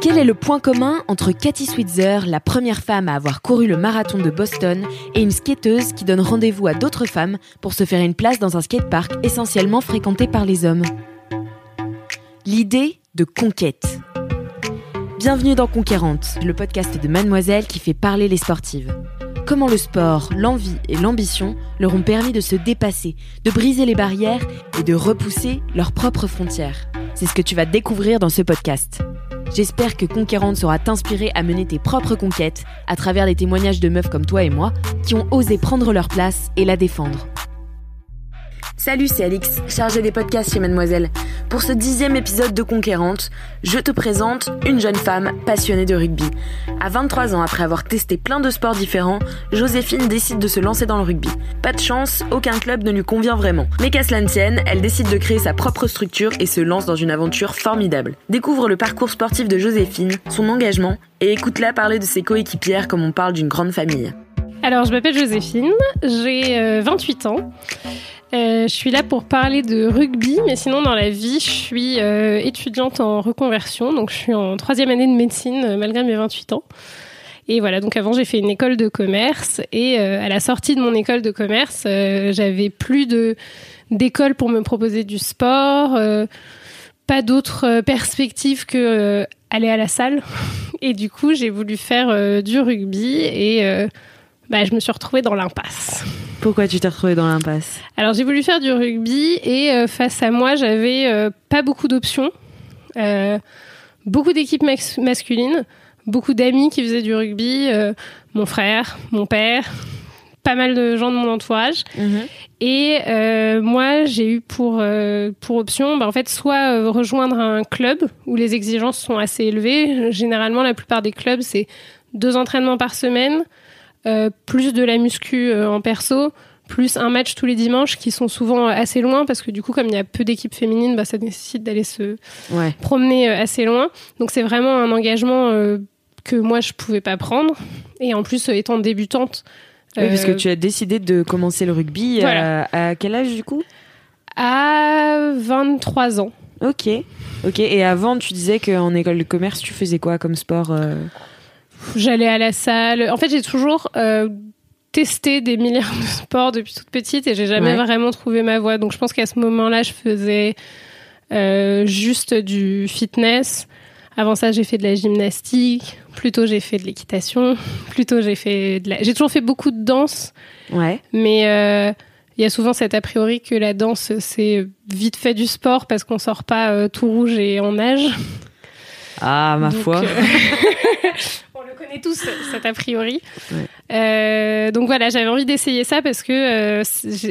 Quel est le point commun entre Cathy Switzer, la première femme à avoir couru le marathon de Boston, et une skateuse qui donne rendez-vous à d'autres femmes pour se faire une place dans un skatepark essentiellement fréquenté par les hommes? L'idée de conquête. Bienvenue dans Conquérante, le podcast de Mademoiselle qui fait parler les sportives. Comment le sport, l'envie et l'ambition leur ont permis de se dépasser, de briser les barrières et de repousser leurs propres frontières. C'est ce que tu vas découvrir dans ce podcast. J'espère que Conquérante saura t'inspirer à mener tes propres conquêtes à travers les témoignages de meufs comme toi et moi qui ont osé prendre leur place et la défendre. Salut, c'est Alix, chargée des podcasts chez Mademoiselle. Pour ce dixième épisode de Conquérante, je te présente une jeune femme passionnée de rugby. À 23 ans, après avoir testé plein de sports différents, Joséphine décide de se lancer dans le rugby. Pas de chance, aucun club ne lui convient vraiment. Mais qu'à cela ne tienne, elle décide de créer sa propre structure et se lance dans une aventure formidable. Découvre le parcours sportif de Joséphine, son engagement, et écoute-la parler de ses coéquipières comme on parle d'une grande famille. Alors, je m'appelle Joséphine, j'ai euh, 28 ans. Euh, je suis là pour parler de rugby, mais sinon dans la vie, je suis euh, étudiante en reconversion, donc je suis en troisième année de médecine euh, malgré mes 28 ans. Et voilà, donc avant j'ai fait une école de commerce et à la sortie de mon école de commerce, j'avais plus d'école pour me proposer du sport, pas d'autres euh, perspectives que aller à la salle. Et du coup, j'ai voulu faire du rugby et bah, je me suis retrouvée dans l'impasse. Pourquoi tu t'es retrouvée dans l'impasse? Alors j'ai voulu faire du rugby et euh, face à moi j'avais euh, pas beaucoup d'options, Euh, beaucoup d'équipes mas- masculines, beaucoup d'amis qui faisaient du rugby, mon frère, mon père, pas mal de gens de mon entourage. Et euh, moi j'ai eu pour pour option, bah, en fait soit rejoindre un club où les exigences sont assez élevées. Généralement la plupart des clubs c'est deux entraînements par semaine, plus de la muscu euh, en perso, plus un match tous les dimanches qui sont souvent assez loin parce que du coup comme il y a peu d'équipes féminines, bah, ça nécessite d'aller se Ouais. promener euh, assez loin. Donc c'est vraiment un engagement euh, que moi je pouvais pas prendre. Et en plus euh, étant débutante, Oui, parce que euh, tu as décidé de commencer le rugby Voilà. à, à quel âge du coup? À 23 ans. Ok. Ok. Et avant, tu disais qu'en école de commerce, tu faisais quoi comme sport euh? J'allais à la salle. En fait, j'ai toujours euh, testé des milliards de sports depuis toute petite et j'ai jamais Ouais. vraiment trouvé ma voie. Donc, je pense qu'à ce moment-là, je faisais euh, juste du fitness. Avant ça, j'ai fait de la gymnastique. Plutôt, j'ai fait de l'équitation. Plutôt, j'ai fait de la... J'ai toujours fait beaucoup de danse, Ouais. mais euh, il y a souvent cet a priori que la danse, c'est vite fait du sport parce qu'on sort pas euh, tout rouge et en nage. Ah, ma Donc, foi. euh, le connaît tous, cet a priori. Ouais. Euh, donc voilà, j'avais envie d'essayer ça parce que euh,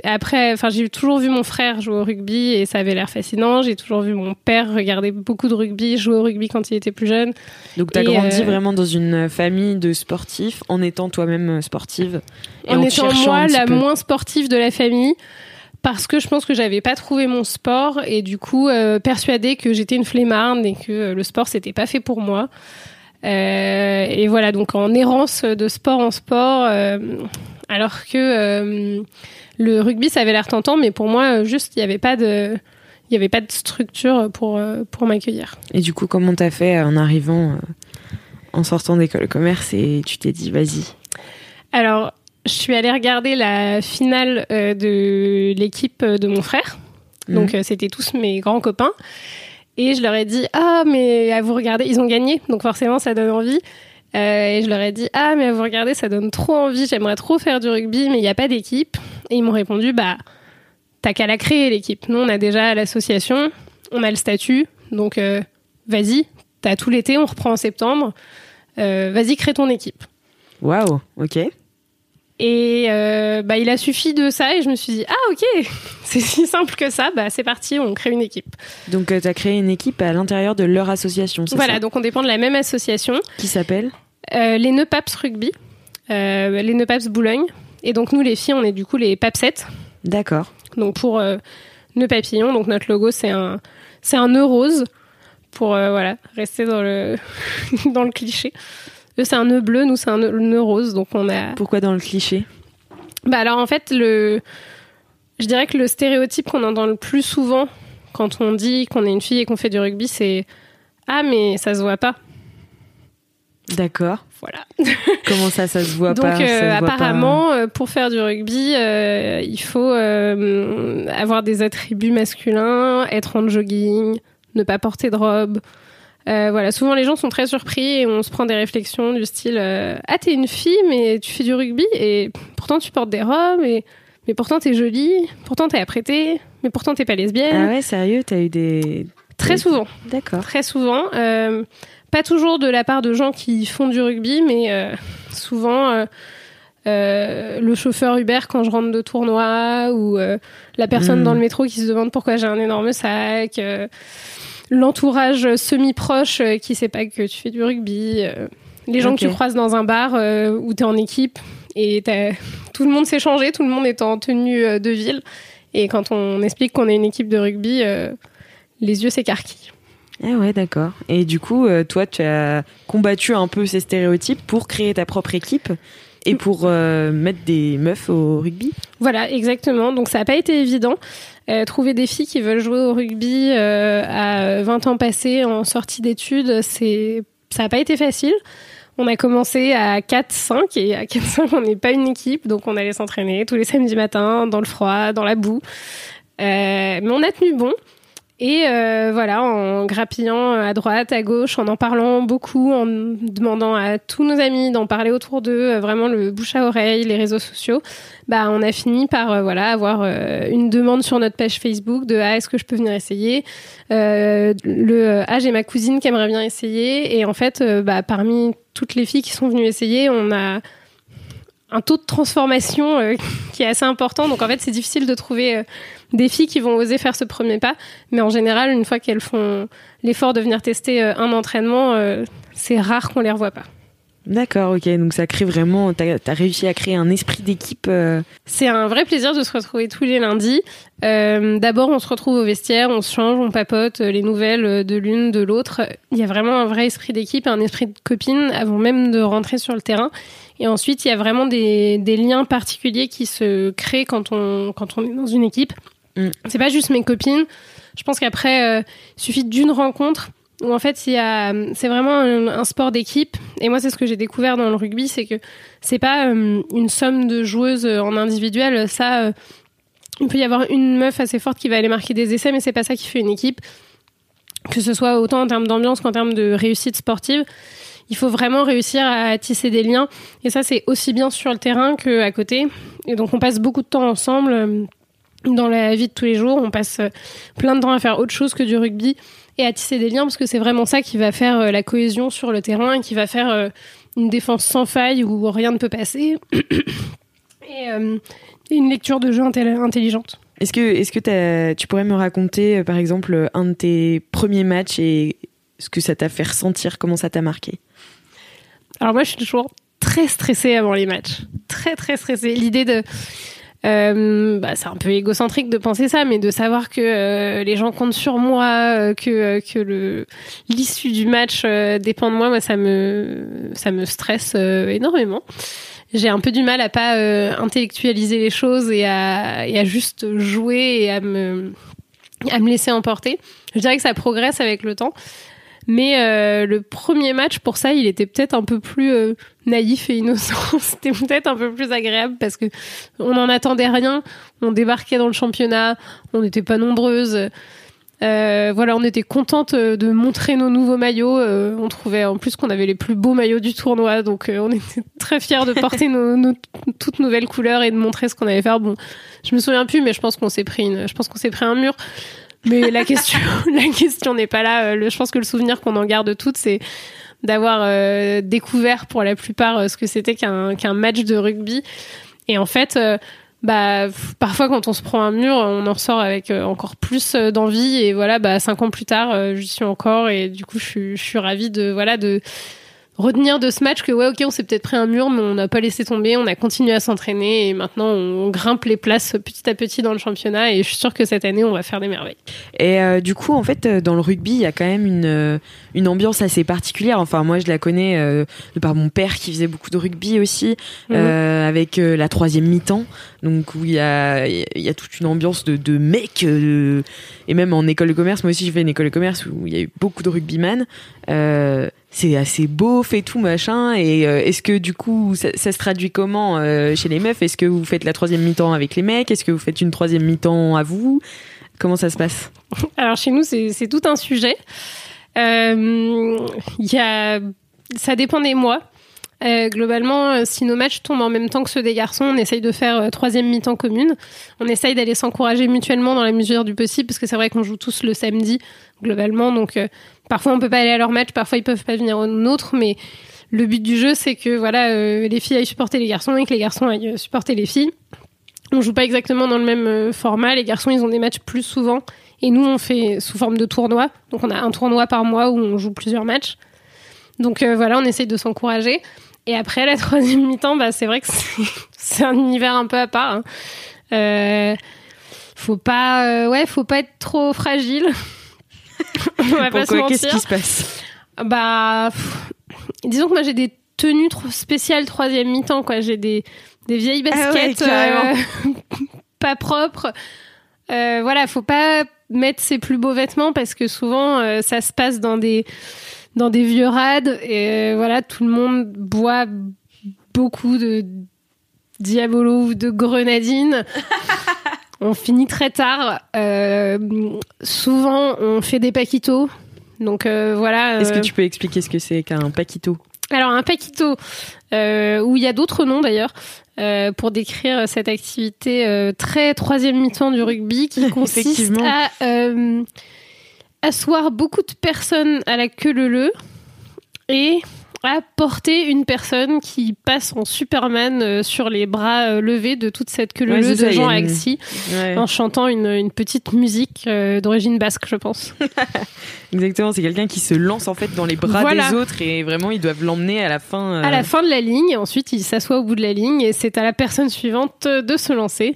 après, enfin, j'ai toujours vu mon frère jouer au rugby et ça avait l'air fascinant. J'ai toujours vu mon père regarder beaucoup de rugby, jouer au rugby quand il était plus jeune. Donc, tu as et, grandi euh, vraiment dans une famille de sportifs en étant toi-même euh, sportive. Et en étant moi la peu. moins sportive de la famille. Parce que je pense que j'avais pas trouvé mon sport et du coup euh, persuadée que j'étais une flemmarde et que euh, le sport c'était pas fait pour moi. Euh, et voilà donc en errance de sport en sport, euh, alors que euh, le rugby ça avait l'air tentant, mais pour moi juste il y avait pas de il y avait pas de structure pour pour m'accueillir. Et du coup, comment t'as fait en arrivant, en sortant d'école commerce et tu t'es dit, vas-y. Alors, je suis allée regarder la finale de l'équipe de mon frère. Donc, euh, c'était tous mes grands copains. Et je leur ai dit Ah, mais à vous regarder, ils ont gagné. Donc, forcément, ça donne envie. Euh, et je leur ai dit Ah, mais à vous regarder, ça donne trop envie. J'aimerais trop faire du rugby, mais il n'y a pas d'équipe. Et ils m'ont répondu Bah, t'as qu'à la créer, l'équipe. Nous, on a déjà l'association, on a le statut. Donc, euh, vas-y, t'as tout l'été, on reprend en septembre. Euh, vas-y, crée ton équipe. Waouh, ok. Et bah, il a suffi de ça et je me suis dit, ah ok, c'est si simple que ça. Bah, c'est parti, on crée une équipe. Donc, tu as créé une équipe à l'intérieur de leur association, c'est Voilà, ça donc on dépend de la même association. Qui s'appelle Euh, les Nœuds Paps Rugby, euh, les Nœuds Paps Boulogne. Et donc, nous, les filles, on est du coup les Papsettes. D'accord. Donc, pour euh, Nœud Papillon, donc notre logo, c'est un, c'est un nœud rose. Pour, euh, voilà, rester dans le, dans le cliché. Eux, c'est un nœud bleu, nous, c'est un nœud, nœud rose. Donc, on a. Pourquoi dans le cliché? Bah alors en fait, le... je dirais que le stéréotype qu'on entend le plus souvent quand on dit qu'on est une fille et qu'on fait du rugby, c'est Ah mais ça se voit pas. D'accord. Voilà. Comment ça, ça se voit Donc pas? Se euh, pas apparemment, euh, pour faire du rugby, euh, il faut euh, avoir des attributs masculins, être en jogging, ne pas porter de robe. Voilà, souvent les gens sont très surpris et on se prend des réflexions du style Ah, t'es une fille, mais tu fais du rugby et pourtant tu portes des robes, et... mais pourtant t'es jolie, pourtant t'es apprêtée, mais pourtant t'es pas lesbienne. Ah ouais, sérieux, t'as eu des. Très souvent, D'accord. très souvent. Euh, pas toujours de la part de gens qui font du rugby, mais euh, souvent euh, le chauffeur Uber quand je rentre de tournoi ou la personne Mm. dans le métro qui se demande pourquoi j'ai un énorme sac. L'entourage semi-proche qui sait pas que tu fais du rugby. les gens que tu croises dans un bar où tu es en équipe et tout le monde s'est changé, tout le monde est en tenue euh, de ville. Et quand on explique qu'on est une équipe de rugby, euh, les yeux s'écarquillent. Ah ouais, d'accord. Et du coup, euh, toi, tu as combattu un peu ces stéréotypes pour créer ta propre équipe et pour euh, mettre des meufs au rugby? Voilà, exactement. Donc ça n'a pas été évident. Euh, trouver des filles qui veulent jouer au rugby euh, à 20 ans passés en sortie d'études, c'est ça n'a pas été facile. On a commencé à 4-5 et à 4-5 on n'est pas une équipe, donc on allait s'entraîner tous les samedis matins dans le froid, dans la boue. Euh, mais on a tenu bon. Et euh, voilà, en grappillant à droite, à gauche, en en parlant beaucoup, en demandant à tous nos amis d'en parler autour d'eux, euh, vraiment le bouche à oreille, les réseaux sociaux, bah on a fini par euh, voilà avoir euh, une demande sur notre page Facebook de ah est-ce que je peux venir essayer? Le ah j'ai ma cousine qui aimerait bien essayer. Et en fait bah parmi toutes les filles qui sont venues essayer, on a un taux de transformation euh, qui est assez important. Donc en fait, c'est difficile de trouver euh, des filles qui vont oser faire ce premier pas. Mais en général, une fois qu'elles font l'effort de venir tester euh, un entraînement, c'est rare qu'on les revoie pas. D'accord, ok. Donc ça crée vraiment. T'as as réussi à créer un esprit d'équipe. euh, C'est un vrai plaisir de se retrouver tous les lundis. Euh, D'abord, on se retrouve au vestiaire, on se change, on papote euh, les nouvelles de l'une, de l'autre. Il y a vraiment un vrai esprit d'équipe, un esprit de copine avant même de rentrer sur le terrain. Et ensuite, il y a vraiment des, des liens particuliers qui se créent quand on, quand on est dans une équipe. Mm. C'est pas juste mes copines. Je pense qu'après, euh, il suffit d'une rencontre où en fait, a, c'est vraiment un, sport d'équipe. Et moi, c'est ce que j'ai découvert dans le rugby, c'est que c'est pas euh, une somme de joueuses euh, en individuel. Ça, euh, il peut y avoir une meuf assez forte qui va aller marquer des essais, mais c'est pas ça qui fait une équipe. Que ce soit autant en termes d'ambiance qu'en termes de réussite sportive. Il faut vraiment réussir à tisser des liens. Et ça, c'est aussi bien sur le terrain qu'à côté. Et donc, on passe beaucoup de temps ensemble euh, dans la vie de tous les jours. On passe euh, plein de temps à faire autre chose que du rugby et à tisser des liens parce que c'est vraiment ça qui va faire euh, la cohésion sur le terrain et qui va faire euh, une défense sans faille où rien ne peut passer. et euh, une lecture de jeu intel- intelligente. Est-ce que, est-ce que tu pourrais me raconter, par exemple, un de tes premiers matchs et ce que ça t'a fait ressentir, comment ça t'a marqué? Alors moi, je suis toujours très stressée avant les matchs. Très, très stressée. L'idée de... euh, bah, c'est un peu égocentrique de penser ça, mais de savoir que euh, les gens comptent sur moi, euh, que, euh, que le l'issue du match euh, dépend de moi, moi ça me ça me stresse énormément. J'ai un peu du mal à pas intellectualiser les choses et à, et à juste jouer et à me à me laisser emporter. Je dirais que ça progresse avec le temps. Mais euh, le premier match, pour ça, il était peut-être un peu plus euh, naïf et innocent. C'était peut-être un peu plus agréable parce que on n'en attendait rien. On débarquait dans le championnat, on n'était pas nombreuses. Euh, voilà, on était contente euh, de montrer nos nouveaux maillots. Euh, on trouvait en plus qu'on avait les plus beaux maillots du tournoi, donc euh, on était très fiers de porter nos, nos toutes nouvelles couleurs et de montrer ce qu'on allait faire. Bon, je me souviens plus, mais je pense qu'on s'est pris une, je pense qu'on s'est pris un mur. Mais la question, la question n'est pas là. Euh, je pense que le souvenir qu'on en garde toutes, c'est d'avoir euh, découvert pour la plupart euh, ce que c'était qu'un qu'un match de rugby. Et en fait, bah parfois quand on se prend un mur, on en ressort avec encore plus d'envie et voilà, bah cinq ans plus tard, j'y suis encore et du coup je suis, je suis ravie de voilà de retenir de ce match que ouais ok on s'est peut-être pris un mur mais on n'a pas laissé tomber on a continué à s'entraîner et maintenant on grimpe les places petit à petit dans le championnat et je suis sûre que cette année on va faire des merveilles. Et euh, du coup en fait euh, dans le rugby il y a quand même une euh, une ambiance assez particulière. Enfin moi je la connais de par mon père qui faisait beaucoup de rugby aussi mhm. avec la troisième mi-temps donc où il y a il toute une ambiance de, de mecs et même en école de commerce moi aussi j'ai fait une école de commerce où il y a eu beaucoup de rugbyman c'est assez beau, fait tout machin. Et euh, est-ce que du coup, ça, se traduit comment euh, chez les meufs? Est-ce que vous faites la troisième mi-temps avec les mecs? Est-ce que vous faites une troisième mi-temps à vous? Comment ça se passe? Alors chez nous, c'est tout un sujet. Euh, y a, ça dépend des mois. Euh, globalement, si nos matchs tombent en même temps que ceux des garçons, on essaye de faire troisième mi-temps commune. On essaye d'aller s'encourager mutuellement dans la mesure du possible, parce que c'est vrai qu'on joue tous le samedi, globalement. Donc, Parfois, on peut pas aller à leur match, parfois ils peuvent pas venir au nôtre, mais le but du jeu, c'est que voilà, euh, les filles aillent supporter les garçons et que les garçons aillent supporter les filles. On joue pas exactement dans le même euh, format. Les garçons, ils ont des matchs plus souvent, et nous, on fait sous forme de tournoi. Donc, on a un tournoi par mois où on joue plusieurs matchs. Donc euh, voilà, on essaye de s'encourager. Et après, la troisième mi-temps, bah, c'est vrai que c'est un univers un peu à part. Hein. faut pas, ouais, faut pas être trop fragile. Pourquoi? Qu'est-ce qui se passe? Bah, disons que moi j'ai des tenues trop spéciales troisième mi-temps, quoi. J'ai des, des vieilles ah baskets euh, pas propres. Euh, voilà, faut pas mettre ses plus beaux vêtements parce que souvent euh, ça se passe dans des dans des vieux rades et voilà tout le monde boit beaucoup de diabolo ou de grenadine On finit très tard. Euh, souvent, on fait des paquitos. Donc euh, voilà. Est-ce que euh, tu peux expliquer ce que c'est qu'un paquito? Alors un paquito, où il y a d'autres noms d'ailleurs, pour décrire cette activité très troisième mi-temps du rugby qui consiste à asseoir beaucoup de personnes à la queue leu et à porter une personne qui passe en Superman euh, sur les bras euh, levés de toute cette queue ouais, de Jean Axi en chantant une, une petite musique euh, d'origine basque, je pense. Exactement, c'est quelqu'un qui se lance en fait dans les bras des autres et vraiment ils doivent l'emmener à la fin. À la fin de la ligne, ensuite il s'assoit au bout de la ligne et c'est à la personne suivante de se lancer.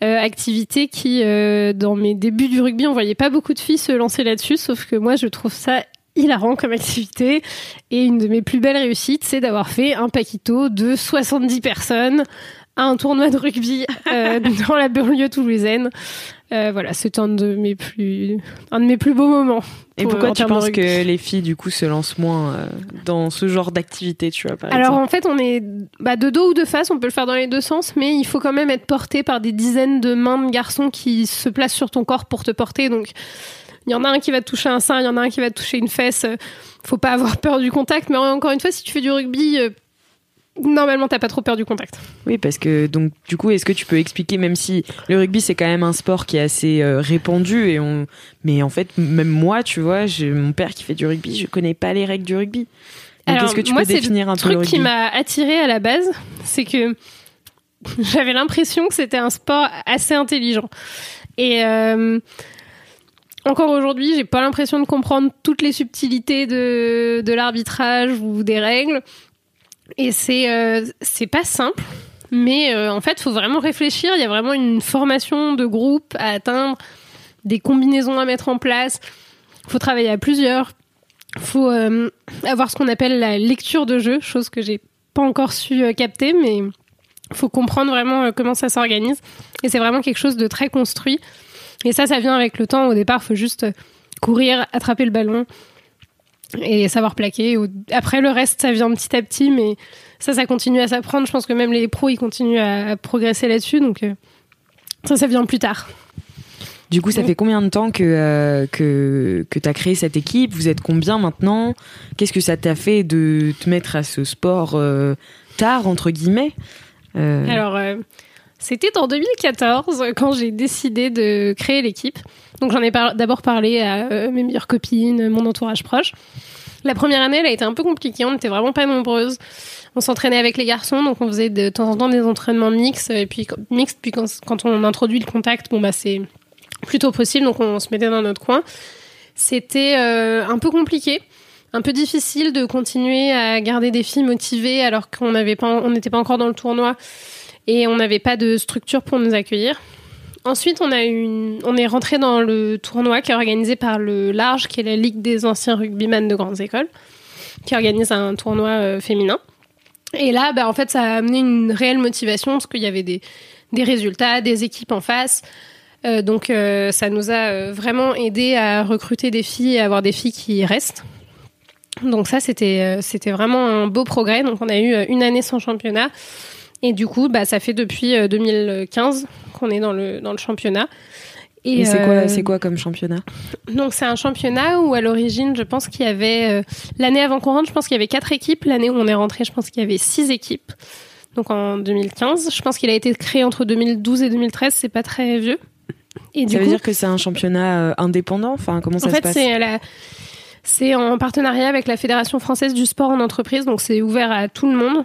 activité qui, dans mes débuts du rugby, on voyait pas beaucoup de filles se lancer là-dessus, sauf que moi je trouve ça hilarant comme activité. Et une de mes plus belles réussites, c'est d'avoir fait un paquito de 70 personnes à un tournoi de rugby euh, dans la banlieue toulousaine. Euh, voilà, c'est un de mes plus un de mes plus beaux moments. Et pourquoi tu penses que les filles du coup se lancent moins euh, dans ce genre d'activité, tu vois Alors en fait, on est bah, de dos ou de face, on peut le faire dans les deux sens, mais il faut quand même être porté par des dizaines de mains de garçons qui se placent sur ton corps pour te porter. Donc il y en a un qui va te toucher un sein, il y en a un qui va te toucher une fesse. Faut pas avoir peur du contact, mais encore une fois, si tu fais du rugby, euh, normalement t'as pas trop peur du contact. Oui, parce que donc du coup, est-ce que tu peux expliquer, même si le rugby c'est quand même un sport qui est assez euh, répandu et on, mais en fait même moi, tu vois, j'ai mon père qui fait du rugby, je connais pas les règles du rugby. Donc est-ce que tu peux définir un peu le rugby truc qui m'a attiré à la base, c'est que j'avais l'impression que c'était un sport assez intelligent et euh, encore aujourd'hui, j'ai pas l'impression de comprendre toutes les subtilités de, l'arbitrage ou des règles. Et c'est euh, pas simple, mais euh, en fait, faut vraiment réfléchir. Il y a vraiment une formation de groupe à atteindre, des combinaisons à mettre en place. Faut travailler à plusieurs. Faut euh, avoir ce qu'on appelle la lecture de jeu, chose que j'ai pas encore su capter, mais faut comprendre vraiment comment ça s'organise. Et c'est vraiment quelque chose de très construit. Et ça, ça vient avec le temps. Au départ, il faut juste courir, attraper le ballon et savoir plaquer. Après, le reste, ça vient petit à petit, mais ça, ça continue à s'apprendre. Je pense que même les pros, ils continuent à, progresser là-dessus. Donc, euh, ça, ça vient plus tard. Du coup, ça fait combien de temps que, euh, que, que tu as créé cette équipe? Vous êtes combien maintenant? Qu'est-ce que ça t'a fait de te mettre à ce sport euh, tard, entre guillemets? Alors, c'était en 2014 quand j'ai décidé de créer l'équipe. Donc j'en ai d'abord parlé à euh, mes meilleures copines, mon entourage proche. La première année, elle a été un peu compliquée. On n'était vraiment pas nombreuses. On s'entraînait avec les garçons, donc on faisait de temps en temps des entraînements mixtes. Et puis mixtes, puis quand, on introduit le contact, bon bah c'est plutôt possible. Donc on se mettait dans notre coin. C'était euh, un peu compliqué, un peu difficile de continuer à garder des filles motivées alors qu'on n'était pas encore dans le tournoi et on n'avait pas de structure pour nous accueillir. Ensuite, on, a une... on est rentré dans le tournoi qui est organisé par le Large, qui est la Ligue des anciens rugbyman de grandes écoles, qui organise un tournoi euh, féminin. Et là, bah, en fait, ça a amené une réelle motivation parce qu'il y avait des, des résultats, des équipes en face. Euh, donc, euh, ça nous a vraiment aidé à recruter des filles et à avoir des filles qui restent. Donc ça, c'était c'était vraiment un beau progrès. Donc, on a eu une année sans championnat. Et du coup, bah, ça fait depuis 2015 qu'on est dans le, dans le championnat. Et, c'est quoi, euh, quoi comme championnat? Donc c'est un championnat où à l'origine, je pense qu'il y avait euh, l'année avant qu'on rentre, je pense qu'il y avait quatre équipes. L'année où on est rentré, je pense qu'il y avait six équipes. Donc en 2015, je pense qu'il a été créé entre 2012 et 2013. C'est pas très vieux. Et du ça veut dire que c'est un championnat euh, indépendant? Enfin, comment ça se passe? c'est c'est en partenariat avec la Fédération française du sport en entreprise, donc c'est ouvert à tout le monde.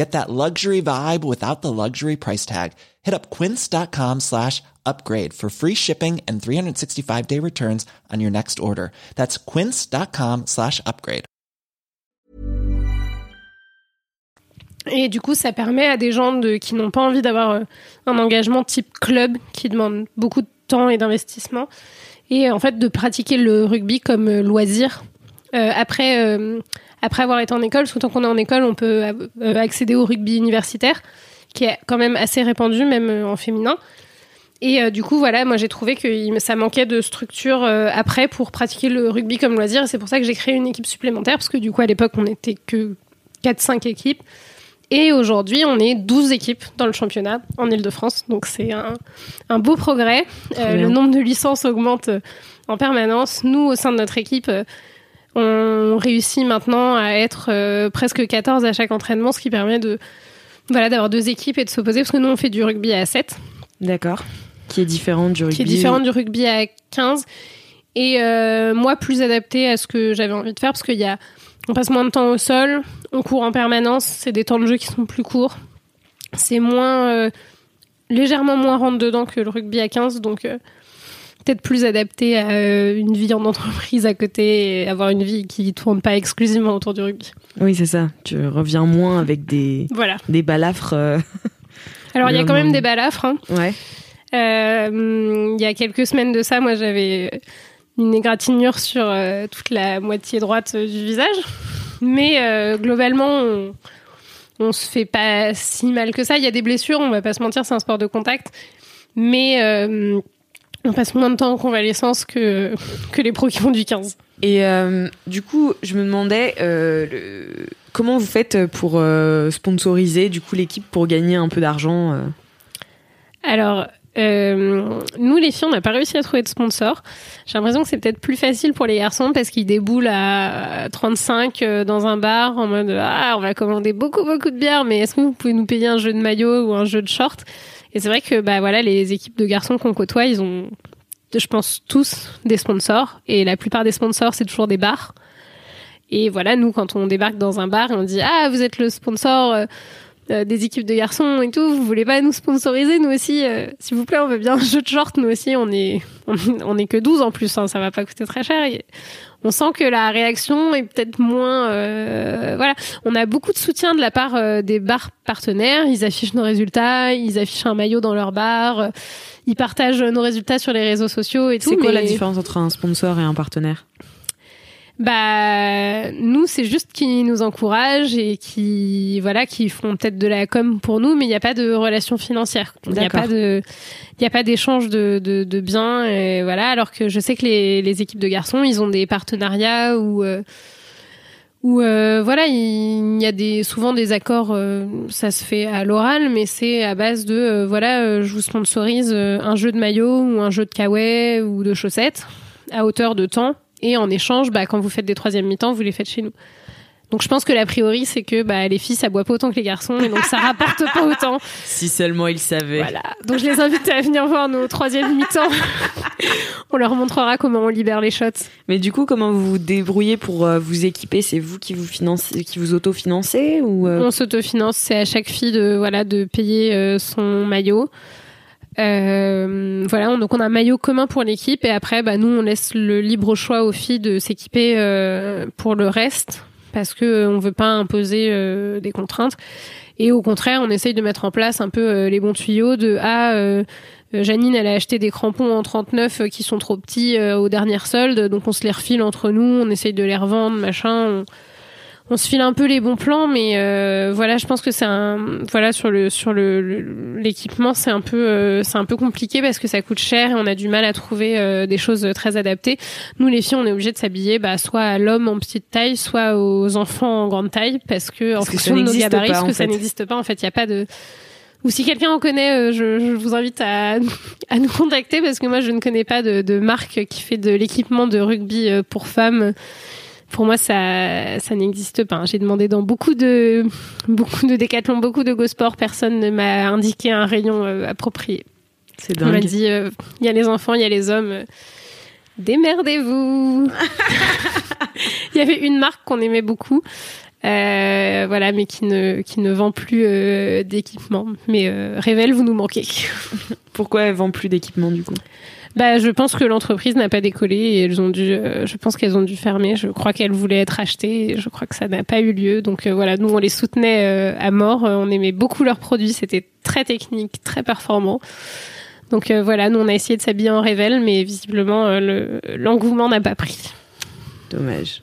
Get that luxury vibe without the luxury price tag. Hit up quince.com slash upgrade for free shipping and 365 day returns on your next order. That's quince.com slash upgrade. Et du coup, ça permet à des gens qui n'ont pas envie d'avoir euh, un engagement type club qui demande beaucoup de temps et d'investissement et en fait de pratiquer le rugby comme euh, loisir. Euh, après, euh, après avoir été en école, parce que tant qu'on est en école, on peut euh, accéder au rugby universitaire, qui est quand même assez répandu, même en féminin. Et euh, du coup, voilà, moi j'ai trouvé que ça manquait de structure après pour pratiquer le rugby comme loisir. Et c'est pour ça que j'ai créé une équipe supplémentaire, parce que du coup, à l'époque, on n'était que 4-5 équipes. Et aujourd'hui, on est 12 équipes dans le championnat en Ile-de-France. Donc c'est un, un, beau progrès. Euh, le nombre de licences augmente en permanence. Nous, au sein de notre équipe, on réussit maintenant à être presque 14 à chaque entraînement, ce qui permet de voilà d'avoir deux équipes et de s'opposer, parce que nous, on fait du rugby à 7. D'accord. Qui est différente du rugby. Qui est du rugby à 15. Et euh, moi, plus adapté à ce que j'avais envie de faire, parce qu'il y a, on passe moins de temps au sol, on court en permanence, c'est des temps de jeu qui sont plus courts. C'est moins, euh, légèrement moins rentre dedans que le rugby à 15, donc euh, peut-être plus adapté à une vie en entreprise à côté et avoir une vie qui tourne pas exclusivement autour du rugby. Oui, c'est ça. Tu reviens moins avec des, voilà. des balafres. Alors, il y a quand même des balafres. Hein. Ouais. Euh, il y a quelques semaines de ça, moi, j'avais une égratignure sur euh, toute la moitié droite du visage. Mais euh, globalement, on, on se fait pas si mal que ça. Il y a des blessures, on va pas se mentir, c'est un sport de contact. Mais on passe moins de temps en convalescence que, que les pros qui font du 15. Et du coup, je me demandais comment vous faites pour sponsoriser du coup l'équipe pour gagner un peu d'argent Alors, euh, nous, les filles, on n'a pas réussi à trouver de sponsor. J'ai l'impression que c'est peut-être plus facile pour les garçons parce qu'ils déboulent à 35 euh, dans un bar en mode ah on va commander beaucoup beaucoup de bière, mais est-ce que vous pouvez nous payer un jeu de maillot ou un jeu de short? Et c'est vrai que bah voilà les équipes de garçons qu'on côtoie, ils ont, je pense tous des sponsors et la plupart des sponsors c'est toujours des bars. Et voilà, nous quand on débarque dans un bar et on dit ah vous êtes le sponsor euh, euh, des équipes de garçons et tout, vous voulez pas nous sponsoriser nous aussi euh, S'il vous plaît, on veut bien un jeu de short, nous aussi, on est on, que 12 en plus, hein, ça va pas coûter très cher. On sent que la réaction est peut-être moins euh, voilà, on a beaucoup de soutien de la part des bars partenaires, ils affichent nos résultats, ils affichent un maillot dans leur bar, ils partagent nos résultats sur les réseaux sociaux et tout. C'est quoi la différence entre un sponsor et un partenaire? Bah nous c'est juste qu'ils nous encouragent et qui voilà qui font peut-être de la com pour nous mais il n'y a pas de relation financière il n'y a pas de il y a pas d'échange de, de, de, biens et voilà alors que je sais que les, les équipes de garçons ils ont des partenariats où euh, où euh, voilà, il, y a des souvent des accords, euh, ça se fait à l'oral, mais c'est à base de euh, voilà, je vous sponsorise un jeu de maillot ou un jeu de kawaii ou de chaussettes à hauteur de temps, et en échange, bah, quand vous faites des troisième mi-temps, vous les faites chez nous. Donc je pense que l'a priori c'est que bah, les filles ça boit pas autant que les garçons et donc ça rapporte pas autant. Si seulement ils savaient. Voilà. Donc je les invite à venir voir nos troisième mi-temps. on leur montrera comment on libère les shots. Mais du coup comment vous vous débrouillez pour euh, vous équiper? C'est vous qui vous financez, qui vous autofinancez ou euh? On s'autofinance. C'est à chaque fille de voilà de payer euh, son maillot. Voilà, donc on a un maillot commun pour l'équipe et après, bah, nous, on laisse le libre choix aux filles de s'équiper pour le reste parce que euh, on veut pas imposer euh, des contraintes. Et au contraire, on essaye de mettre en place un peu euh, les bons tuyaux de ah Janine, elle a acheté des crampons en 39 qui sont trop petits aux dernières soldes, donc on se les refile entre nous, on essaye de les revendre, machin se file un peu les bons plans, mais euh, voilà, je pense que c'est un voilà sur le sur le l'équipement, c'est un peu euh, c'est un peu compliqué parce que ça coûte cher et on a du mal à trouver euh, des choses très adaptées. Nous les filles, on est obligé de s'habiller bah, soit à l'homme en petite taille, soit aux enfants en grande taille parce que en fonction de nos gabarits, parce que ça n'existe pas en fait, il y a pas de ou si quelqu'un en connaît, je, je, vous invite à, à nous contacter parce que moi je ne connais pas de, de marque qui fait de l'équipement de rugby pour femmes pour moi, ça, ça n'existe pas. J'ai demandé dans beaucoup de, beaucoup de décathlon, beaucoup de go sport, personne ne m'a indiqué un rayon euh, approprié. C'est dingue. On m'a dit, euh, il y a les enfants, il y a les hommes. Euh, démerdez-vous. Il y avait une marque qu'on aimait beaucoup, voilà, mais qui ne qui ne vend plus d'équipement. Mais révèle, vous nous manquez. Pourquoi elle vend plus d'équipement du coup? Bah, je pense que l'entreprise n'a pas décollé et elles ont dû, euh, je pense qu'elles ont dû fermer. Je crois qu'elles voulaient être achetées et je crois que ça n'a pas eu lieu. Donc euh, voilà, nous on les soutenait euh, à mort. On aimait beaucoup leurs produits. C'était très technique, très performant. Donc voilà, nous on a essayé de s'habiller en révèle, mais visiblement l'engouement n'a pas pris. Dommage.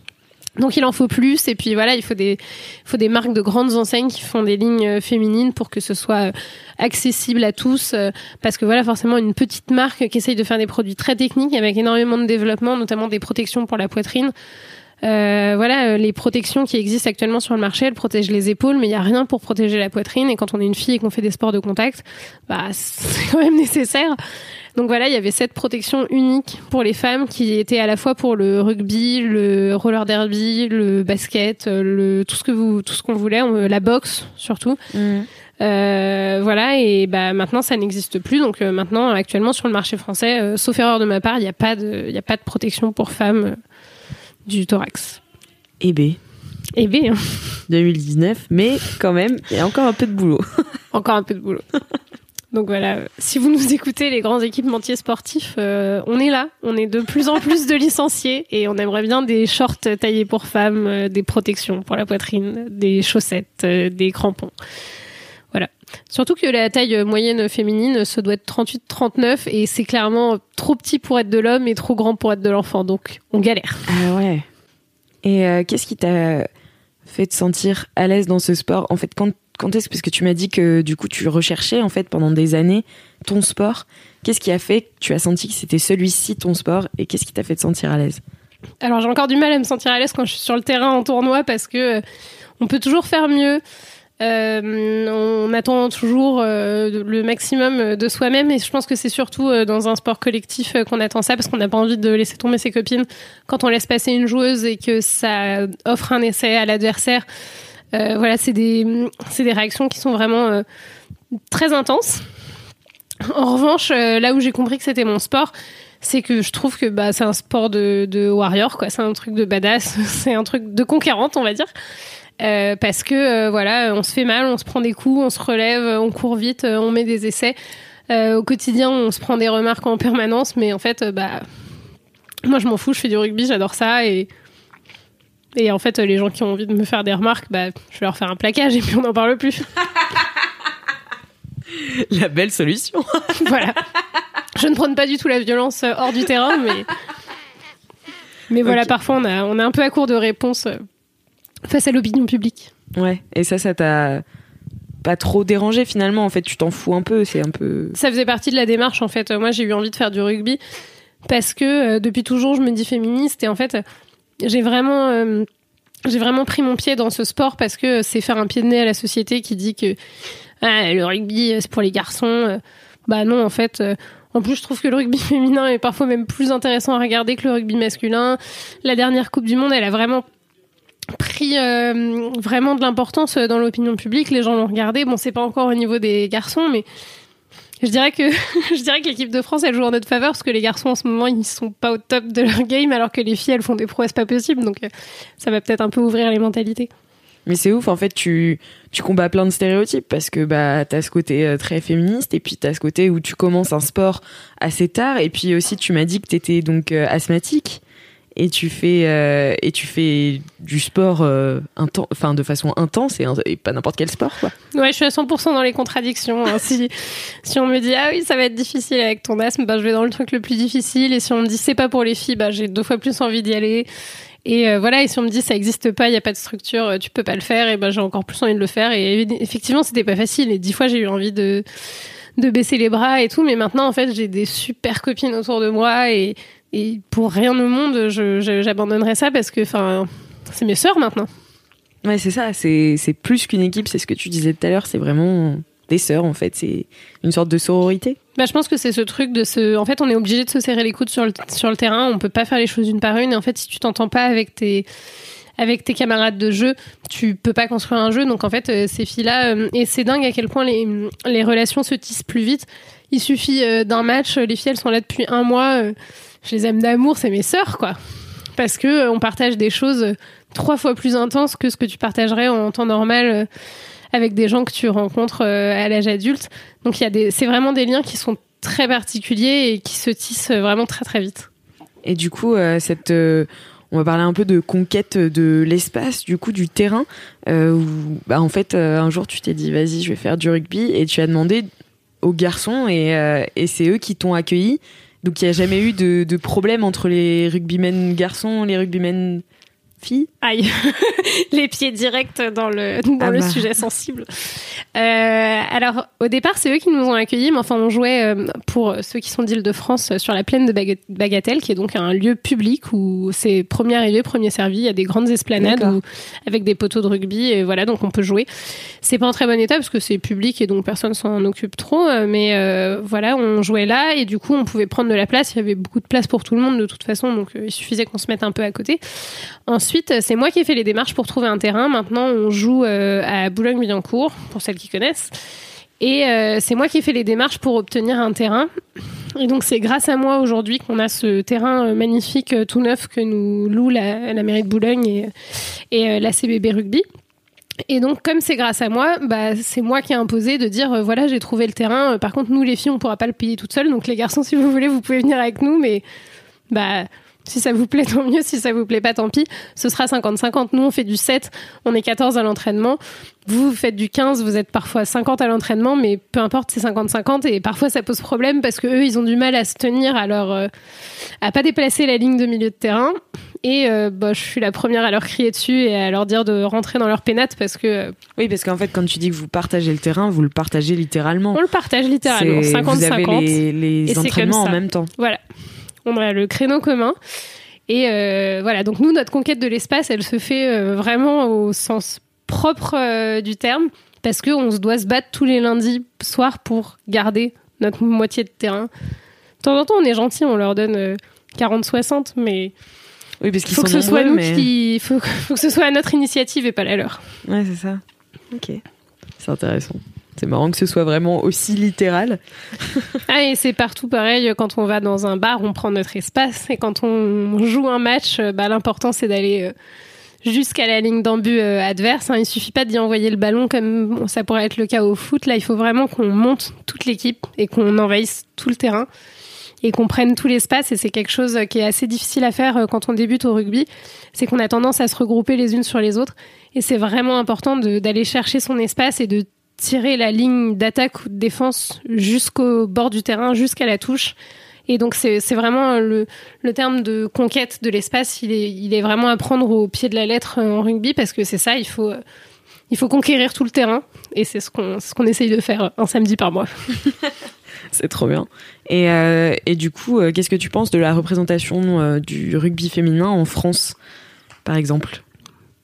Donc il en faut plus. Et puis voilà il faut des faut des marques de grandes enseignes qui font des lignes euh, féminines pour que ce soit euh, accessible à tous euh, parce que voilà forcément une petite marque qui essaye de faire des produits très techniques avec énormément de développement notamment des protections pour la poitrine euh, voilà, les protections qui existent actuellement sur le marché, elles protègent les épaules, mais il y a rien pour protéger la poitrine. Et quand on est une fille et qu'on fait des sports de contact, bah c'est quand même nécessaire. Donc voilà, il y avait cette protection unique pour les femmes qui était à la fois pour le rugby, le roller derby, le basket, le tout ce que vous, tout ce qu'on voulait, la boxe surtout. Mmh. Euh, voilà et bah maintenant ça n'existe plus donc euh, maintenant actuellement sur le marché français euh, sauf erreur de ma part il n'y a pas de il a pas de protection pour femmes du thorax. Et B. Et B 2019 mais quand même il y a encore un peu de boulot. Encore un peu de boulot. Donc voilà, si vous nous écoutez, les grands équipementiers sportifs, euh, on est là. On est de plus en plus de licenciés et on aimerait bien des shorts taillés pour femmes, euh, des protections pour la poitrine, des chaussettes, euh, des crampons. Voilà. Surtout que la taille moyenne féminine, se doit être 38-39 et c'est clairement trop petit pour être de l'homme et trop grand pour être de l'enfant. Donc on galère. Ah ouais. Et qu'est-ce qui t'a fait te sentir à l'aise dans ce sport? En fait, quand quand est-ce parce que tu m'as dit que du coup tu recherchais en fait pendant des années ton sport Qu'est-ce qui a fait que tu as senti que c'était celui-ci ton sport et qu'est-ce qui t'a fait te sentir à l'aise? Alors j'ai encore du mal à me sentir à l'aise quand je suis sur le terrain en tournoi parce que euh, on peut toujours faire mieux. Euh, on attend toujours euh, le maximum de soi-même et je pense que c'est surtout dans un sport collectif qu'on attend ça parce qu'on n'a pas envie de laisser tomber ses copines quand on laisse passer une joueuse et que ça offre un essai à l'adversaire. Euh, voilà, c'est des, des réactions qui sont vraiment euh, très intenses. En revanche, euh, là où j'ai compris que c'était mon sport, c'est que je trouve que bah, c'est un sport de, de warrior, quoi. C'est un truc de badass, c'est un truc de conquérante, on va dire. Euh, parce que voilà, on se fait mal, on se prend des coups, on se relève, on court vite, on met des essais. au quotidien, on se prend des remarques en permanence, mais en fait, bah, moi je m'en fous, je fais du rugby, j'adore ça et et en fait, les gens qui ont envie de me faire des remarques, bah, je vais leur faire un plaquage et puis on n'en parle plus. la belle solution. voilà. Je ne prône pas du tout la violence euh, hors du terrain, mais mais voilà, parfois on a on est un peu à court de réponses euh, face à l'opinion publique. Ouais. Et ça, ça t'a pas trop dérangé finalement. En fait, tu t'en fous un peu. C'est un peu. Ça faisait partie de la démarche. En fait, moi, j'ai eu envie de faire du rugby parce que euh, depuis toujours, je me dis féministe et en fait j'ai vraiment euh, j'ai vraiment pris mon pied dans ce sport parce que c'est faire un pied de nez à la société qui dit que ah, le rugby c'est pour les garçons. Bah non, en fait. En plus, je trouve que le rugby féminin est parfois même plus intéressant à regarder que le rugby masculin. La dernière Coupe du Monde, elle a vraiment pris euh, vraiment de l'importance dans l'opinion publique. Les gens l'ont regardé. Bon, c'est pas encore au niveau des garçons, mais je dirais que je dirais que l'équipe de France elle joue en notre faveur parce que les garçons en ce moment ils sont pas au top de leur game alors que les filles elles font des prouesses pas possibles. Donc euh, ça va peut-être un peu ouvrir les mentalités. Mais c'est ouf, en fait, tu, tu combats plein de stéréotypes parce que bah, tu as ce côté euh, très féministe et puis tu as ce côté où tu commences un sport assez tard. Et puis aussi, tu m'as dit que tu étais donc asthmatique et tu fais euh, et tu fais du sport euh, enfin de façon intense et, pas n'importe quel sport quoi. Ouais, je suis à 100% dans les contradictions. Hein. si si on me dit ah oui ça va être difficile avec ton asthme, bah je vais dans le truc le plus difficile et si on me dit c'est pas pour les filles, bah j'ai deux fois plus envie d'y aller. Et euh, voilà, et si on me dit ça existe pas, il y a pas de structure, tu peux pas le faire, et ben j'ai encore plus envie de le faire. Et effectivement, c'était pas facile. Et dix fois, j'ai eu envie de de baisser les bras et tout, mais maintenant en fait, j'ai des super copines autour de moi et et pour rien au monde, j'abandonnerais ça parce que, enfin, c'est mes sœurs maintenant. Ouais, c'est ça. C'est plus qu'une équipe. C'est ce que tu disais tout à l'heure. C'est vraiment des sœurs, en fait. C'est une sorte de sororité. Bah, je pense que c'est ce truc de se. En fait, on est obligé de se serrer les coudes sur le, sur le terrain. On peut pas faire les choses une par une. Et en fait, si tu t'entends pas avec tes avec tes camarades de jeu, tu peux pas construire un jeu. Donc en fait, euh, ces filles-là, euh, et c'est dingue à quel point les, les relations se tissent plus vite. Il suffit euh, d'un match, les filles elles sont là depuis un mois je les aime d'amour, c'est mes sœurs, quoi. Parce que euh, on partage des choses euh, trois fois plus intenses que ce que tu partagerais en temps normal euh, avec des gens que tu rencontres à l'âge adulte. Donc il y a des, c'est vraiment des liens qui sont très particuliers et qui se tissent vraiment très très vite. Et du coup, cette on va parler un peu de conquête de l'espace, du coup du terrain. bah, en fait, un jour tu t'es dit vas-y, je vais faire du rugby et tu as demandé aux garçons et, et c'est eux qui t'ont accueilli. Donc il n'y a jamais eu de, de, problème entre les rugbymen garçons, les rugbymen filles Aïe, les pieds directs dans le, dans ah le bah. sujet sensible. Euh, alors, au départ, c'est eux qui nous ont accueillis, mais enfin, on jouait euh, pour ceux qui sont d'Île-de-France euh, sur la plaine de Bagatelle, qui est donc un lieu public où c'est premier arrivé, premier servi. Il y a des grandes esplanades avec des poteaux de rugby, et voilà, donc on peut jouer. C'est pas en très bon état parce que c'est public et donc personne s'en occupe trop, mais voilà, on jouait là et du coup, on pouvait prendre de la place. Il y avait beaucoup de place pour tout le monde de toute façon, donc il suffisait qu'on se mette un peu à côté. Ensuite, c'est moi qui ai fait les démarches pour trouver un terrain. Maintenant, on joue à Boulogne-Billancourt, pour celles qui connaissent. Et euh, c'est moi qui ai fait les démarches pour obtenir un terrain. Et donc c'est grâce à moi aujourd'hui qu'on a ce terrain euh, magnifique euh, tout neuf que nous loue la, mairie de Boulogne et, la CBB Rugby. Et donc, comme c'est grâce à moi, bah, c'est moi qui ai imposé de dire voilà, j'ai trouvé le terrain. Par contre, nous, les filles, on pourra pas le payer toutes seules. Donc, les garçons, si vous voulez, vous pouvez venir avec nous. Mais bah, si ça vous plaît, tant mieux. Si ça vous plaît pas, tant pis. Ce sera 50-50. Nous, on fait du 7. On est 14 à l'entraînement. Vous, vous faites du 15. Vous êtes parfois 50 à l'entraînement, mais peu importe, c'est 50-50. Et parfois, ça pose problème parce que eux, ils ont du mal à se tenir, à leur, euh, à pas déplacer la ligne de milieu de terrain. Et euh, bah, je suis la première à leur crier dessus et à leur dire de rentrer dans leur pénate parce que. Euh, oui, parce qu'en fait, quand tu dis que vous partagez le terrain, vous le partagez littéralement. On le partage littéralement. 50-50. Vous avez les, les entraînements en même temps. Voilà on a le créneau commun. Et euh, voilà, donc nous, notre conquête de l'espace, elle se fait euh, vraiment au sens propre euh, du terme, parce qu'on se doit se battre tous les lundis soirs pour garder notre moitié de terrain. De temps en temps, on est gentil, on leur donne 40-60, mais oui, parce faut que ce soit nous qui, faut, faut que ce soit à notre initiative et pas la leur. Ouais, c'est ça. Ok, c'est intéressant. C'est marrant que ce soit vraiment aussi littéral. ah, et c'est partout pareil. Quand on va dans un bar, on prend notre espace. Et quand on joue un match, euh, bah, l'important, c'est d'aller euh, jusqu'à la ligne d'embut euh, adverse. Hein. Il suffit pas d'y envoyer le ballon comme ça pourrait être le cas au foot. Là, il faut vraiment qu'on monte toute l'équipe et qu'on envahisse tout le terrain et qu'on prenne tout l'espace. Et c'est quelque chose qui est assez difficile à faire quand on débute au rugby. C'est qu'on a tendance à se regrouper les unes sur les autres. Et c'est vraiment important d'aller chercher son espace et de tirer la ligne d'attaque ou de défense jusqu'au bord du terrain, jusqu'à la touche. Et donc c'est vraiment le, le, terme de conquête de l'espace, il est, il est vraiment à prendre au pied de la lettre en rugby parce que c'est ça, il faut, il faut conquérir tout le terrain et c'est ce qu'on ce qu'on essaye de faire un samedi par mois. c'est trop bien. Et, euh, et du coup, euh, qu'est-ce que tu penses de la représentation euh, du rugby féminin en France, par exemple?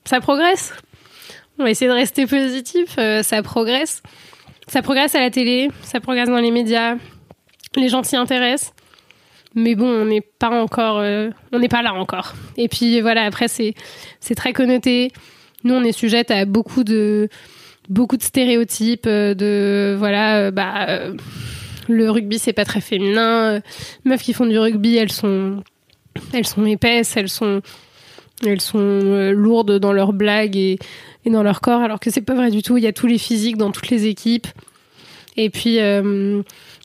Ça progresse? On va essayer de rester positif. ça progresse. Ça progresse à la télé, ça progresse dans les médias. Les gens s'y intéressent mais bon, on n'est pas encore, euh, on n'est pas là encore. Et puis voilà, après c'est très connoté. Nous, on est sujette à beaucoup de beaucoup de stéréotypes, euh, de voilà, euh, bah le rugby c'est pas très féminin. Meufs qui font du rugby, elles sont elles sont épaisses, elles sont elles sont lourdes dans leurs blagues et, et dans leur corps, alors que c'est pas vrai du tout. Il y a tous les physiques dans toutes les équipes. Et puis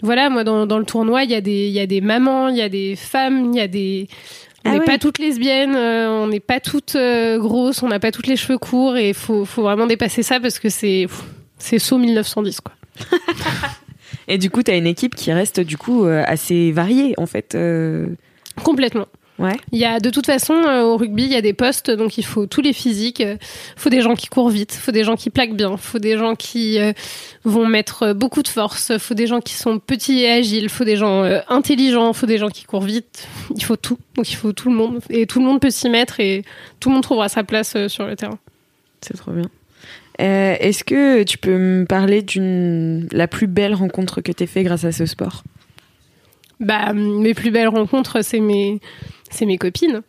voilà, moi dans, dans le tournoi, il y a des il y a des mamans, il y a des femmes, il y a des on ah n'est pas toutes lesbiennes, euh, on n'est pas toutes euh, grosses, on n'a pas toutes les cheveux courts et il faut, faut vraiment dépasser ça parce que c'est c'est saut 1910 quoi. et du coup, tu as une équipe qui reste du coup euh, assez variée en fait. Complètement. Il y a de toute façon euh, au rugby, il y a des postes, donc il faut tous les physiques. Il faut des gens qui courent vite, il faut des gens qui plaquent bien, il faut des gens qui euh, vont mettre beaucoup de force, il faut des gens qui sont petits et agiles, il faut des gens euh, intelligents, il faut des gens qui courent vite. Il faut tout. Donc il faut tout le monde et tout le monde peut s'y mettre et tout le monde trouvera sa place sur le terrain. C'est trop bien. Est-ce que tu peux me parler d'une la plus belle rencontre que tu as fait grâce à ce sport? Bah mes plus belles rencontres, c'est mes c'est mes copines.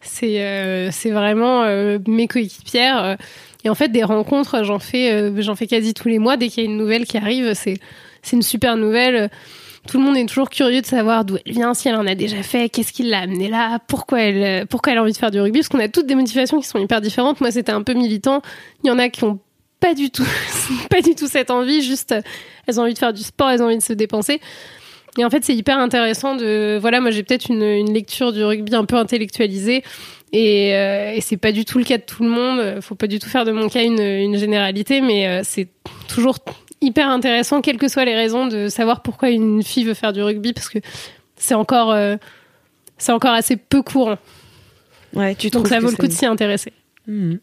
C'est euh, vraiment euh, mes coéquipières. Euh. Et en fait, des rencontres, j'en fais, j'en fais quasi tous les mois. Dès qu'il y a une nouvelle qui arrive, c'est c'est une super nouvelle. Tout le monde est toujours curieux de savoir d'où elle vient, si elle en a déjà fait, qu'est-ce qui l'a amenée là, pourquoi elle, pourquoi elle a envie de faire du rugby, parce qu'on a toutes des motivations qui sont hyper différentes. Moi, c'était un peu militant. Il y en a qui ont pas du tout, pas du tout cette envie. Juste, elles ont envie de faire du sport, elles ont envie de se dépenser. Et en fait, c'est hyper intéressant de. Voilà, moi j'ai peut-être une, une, lecture du rugby un peu intellectualisée. Et, euh, et c'est pas du tout le cas de tout le monde. Faut pas du tout faire de mon cas une, une généralité, mais euh, c'est toujours hyper intéressant, quelles que soient les raisons, de savoir pourquoi une fille veut faire du rugby, parce que c'est encore, euh, c'est encore assez peu courant. Ouais, tu Donc ça vaut le coup de s'y intéresser. Mmh.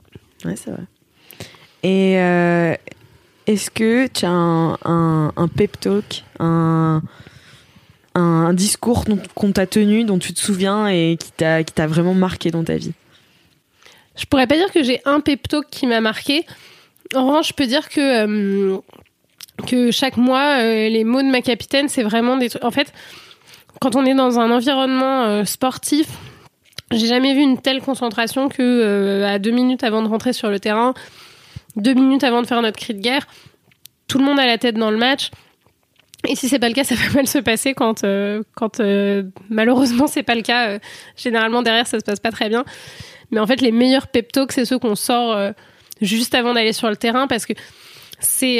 Ouais, c'est vrai. Et est-ce que tu as un, un, un pep talk, un un, discours qu'on t'a tenu, dont tu te souviens et qui t'a vraiment marqué dans ta vie Je pourrais pas dire que j'ai un pep talk qui m'a marqué. En revanche, je peux dire que euh, que chaque mois, euh, les mots de ma capitaine, c'est vraiment des trucs. En fait, quand on est dans un environnement euh, sportif, j'ai jamais vu une telle concentration que à deux minutes avant de rentrer sur le terrain, deux minutes avant de faire notre cri de guerre, tout le monde a la tête dans le match. Et si c'est pas le cas, ça va mal se passer quand, euh, quand euh, malheureusement c'est pas le cas. Euh, généralement derrière ça se passe pas très bien. Mais en fait, les meilleurs pep c'est ceux qu'on sort juste avant d'aller sur le terrain parce que c'est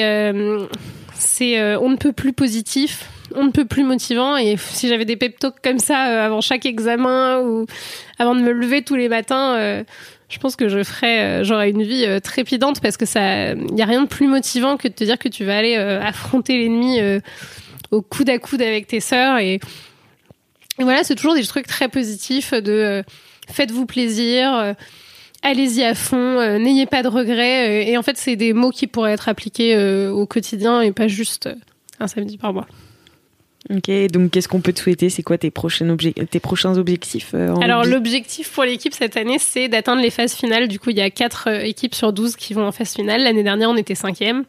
c'est on ne peut plus positif, on ne peut plus motivant. Et si j'avais des pep comme ça avant chaque examen ou avant de me lever tous les matins je pense que je ferais, j'aurais une vie trépidante parce que ça, il y a rien de plus motivant que de te dire que tu vas aller affronter l'ennemi au coude à coude avec tes sœurs et, voilà, c'est toujours des trucs très positifs de euh, faites-vous plaisir, euh, allez-y à fond, euh, n'ayez pas de regrets. et en fait, c'est des mots qui pourraient être appliqués au quotidien et pas juste un samedi par mois. Ok, donc qu'est-ce qu'on peut te souhaiter? C'est quoi tes, prochains, tes prochains objectifs Alors l'objectif pour l'équipe cette année, c'est d'atteindre les phases finales. Du coup, il y a 4 équipes sur 12 qui vont en phase finale. L'année dernière, on était cinquième.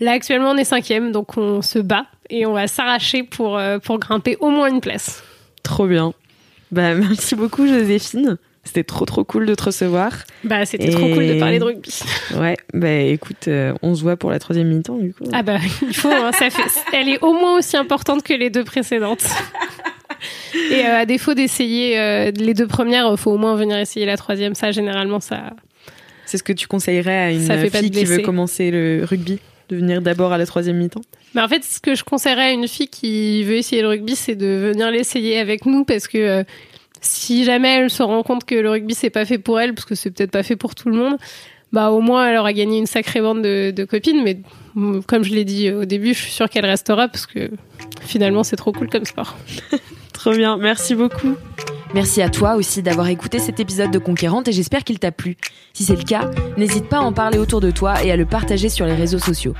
Là, actuellement, on est cinquième, donc on se bat et on va s'arracher pour, euh, pour grimper au moins une place. Trop bien. Bah, merci beaucoup, Joséphine. C'était trop trop cool de te recevoir. Bah c'était trop cool de parler de rugby. Ouais, bah écoute, euh, on se voit pour la troisième mi-temps du coup. Ah bah il faut, hein, ça fait, elle est au moins aussi importante que les deux précédentes. Et euh, à défaut d'essayer les deux premières, il faut au moins venir essayer la troisième. Ça généralement ça. C'est ce que tu conseillerais à une fille qui veut commencer le rugby de venir d'abord à la troisième mi-temps? Mais en fait, ce que je conseillerais à une fille qui veut essayer le rugby, c'est de venir l'essayer avec nous parce que euh, si jamais elle se rend compte que le rugby c'est pas fait pour elle, parce que c'est peut-être pas fait pour tout le monde, bah au moins elle aura gagné une sacrée bande de, copines. Mais mm, comme je l'ai dit au début, je suis sûre qu'elle restera parce que finalement c'est trop cool comme sport. trop bien, merci beaucoup. Merci à toi aussi d'avoir écouté cet épisode de Conquérante et j'espère qu'il t'a plu. Si c'est le cas, n'hésite pas à en parler autour de toi et à le partager sur les réseaux sociaux.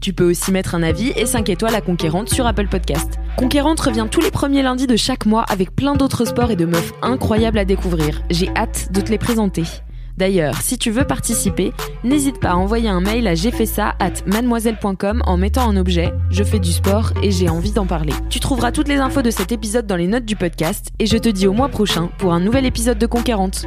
Tu peux aussi mettre un avis et 5 étoiles à Conquérante sur Apple Podcast. Conquérante revient tous les premiers lundis de chaque mois avec plein d'autres sports et de meufs incroyables à découvrir. J'ai hâte de te les présenter. D'ailleurs, si tu veux participer, n'hésite pas à envoyer un mail à j'ai fait ça at mademoiselle.com en mettant en objet Je fais du sport et j'ai envie d'en parler. Tu trouveras toutes les infos de cet épisode dans les notes du podcast et je te dis au mois prochain pour un nouvel épisode de Conquérante.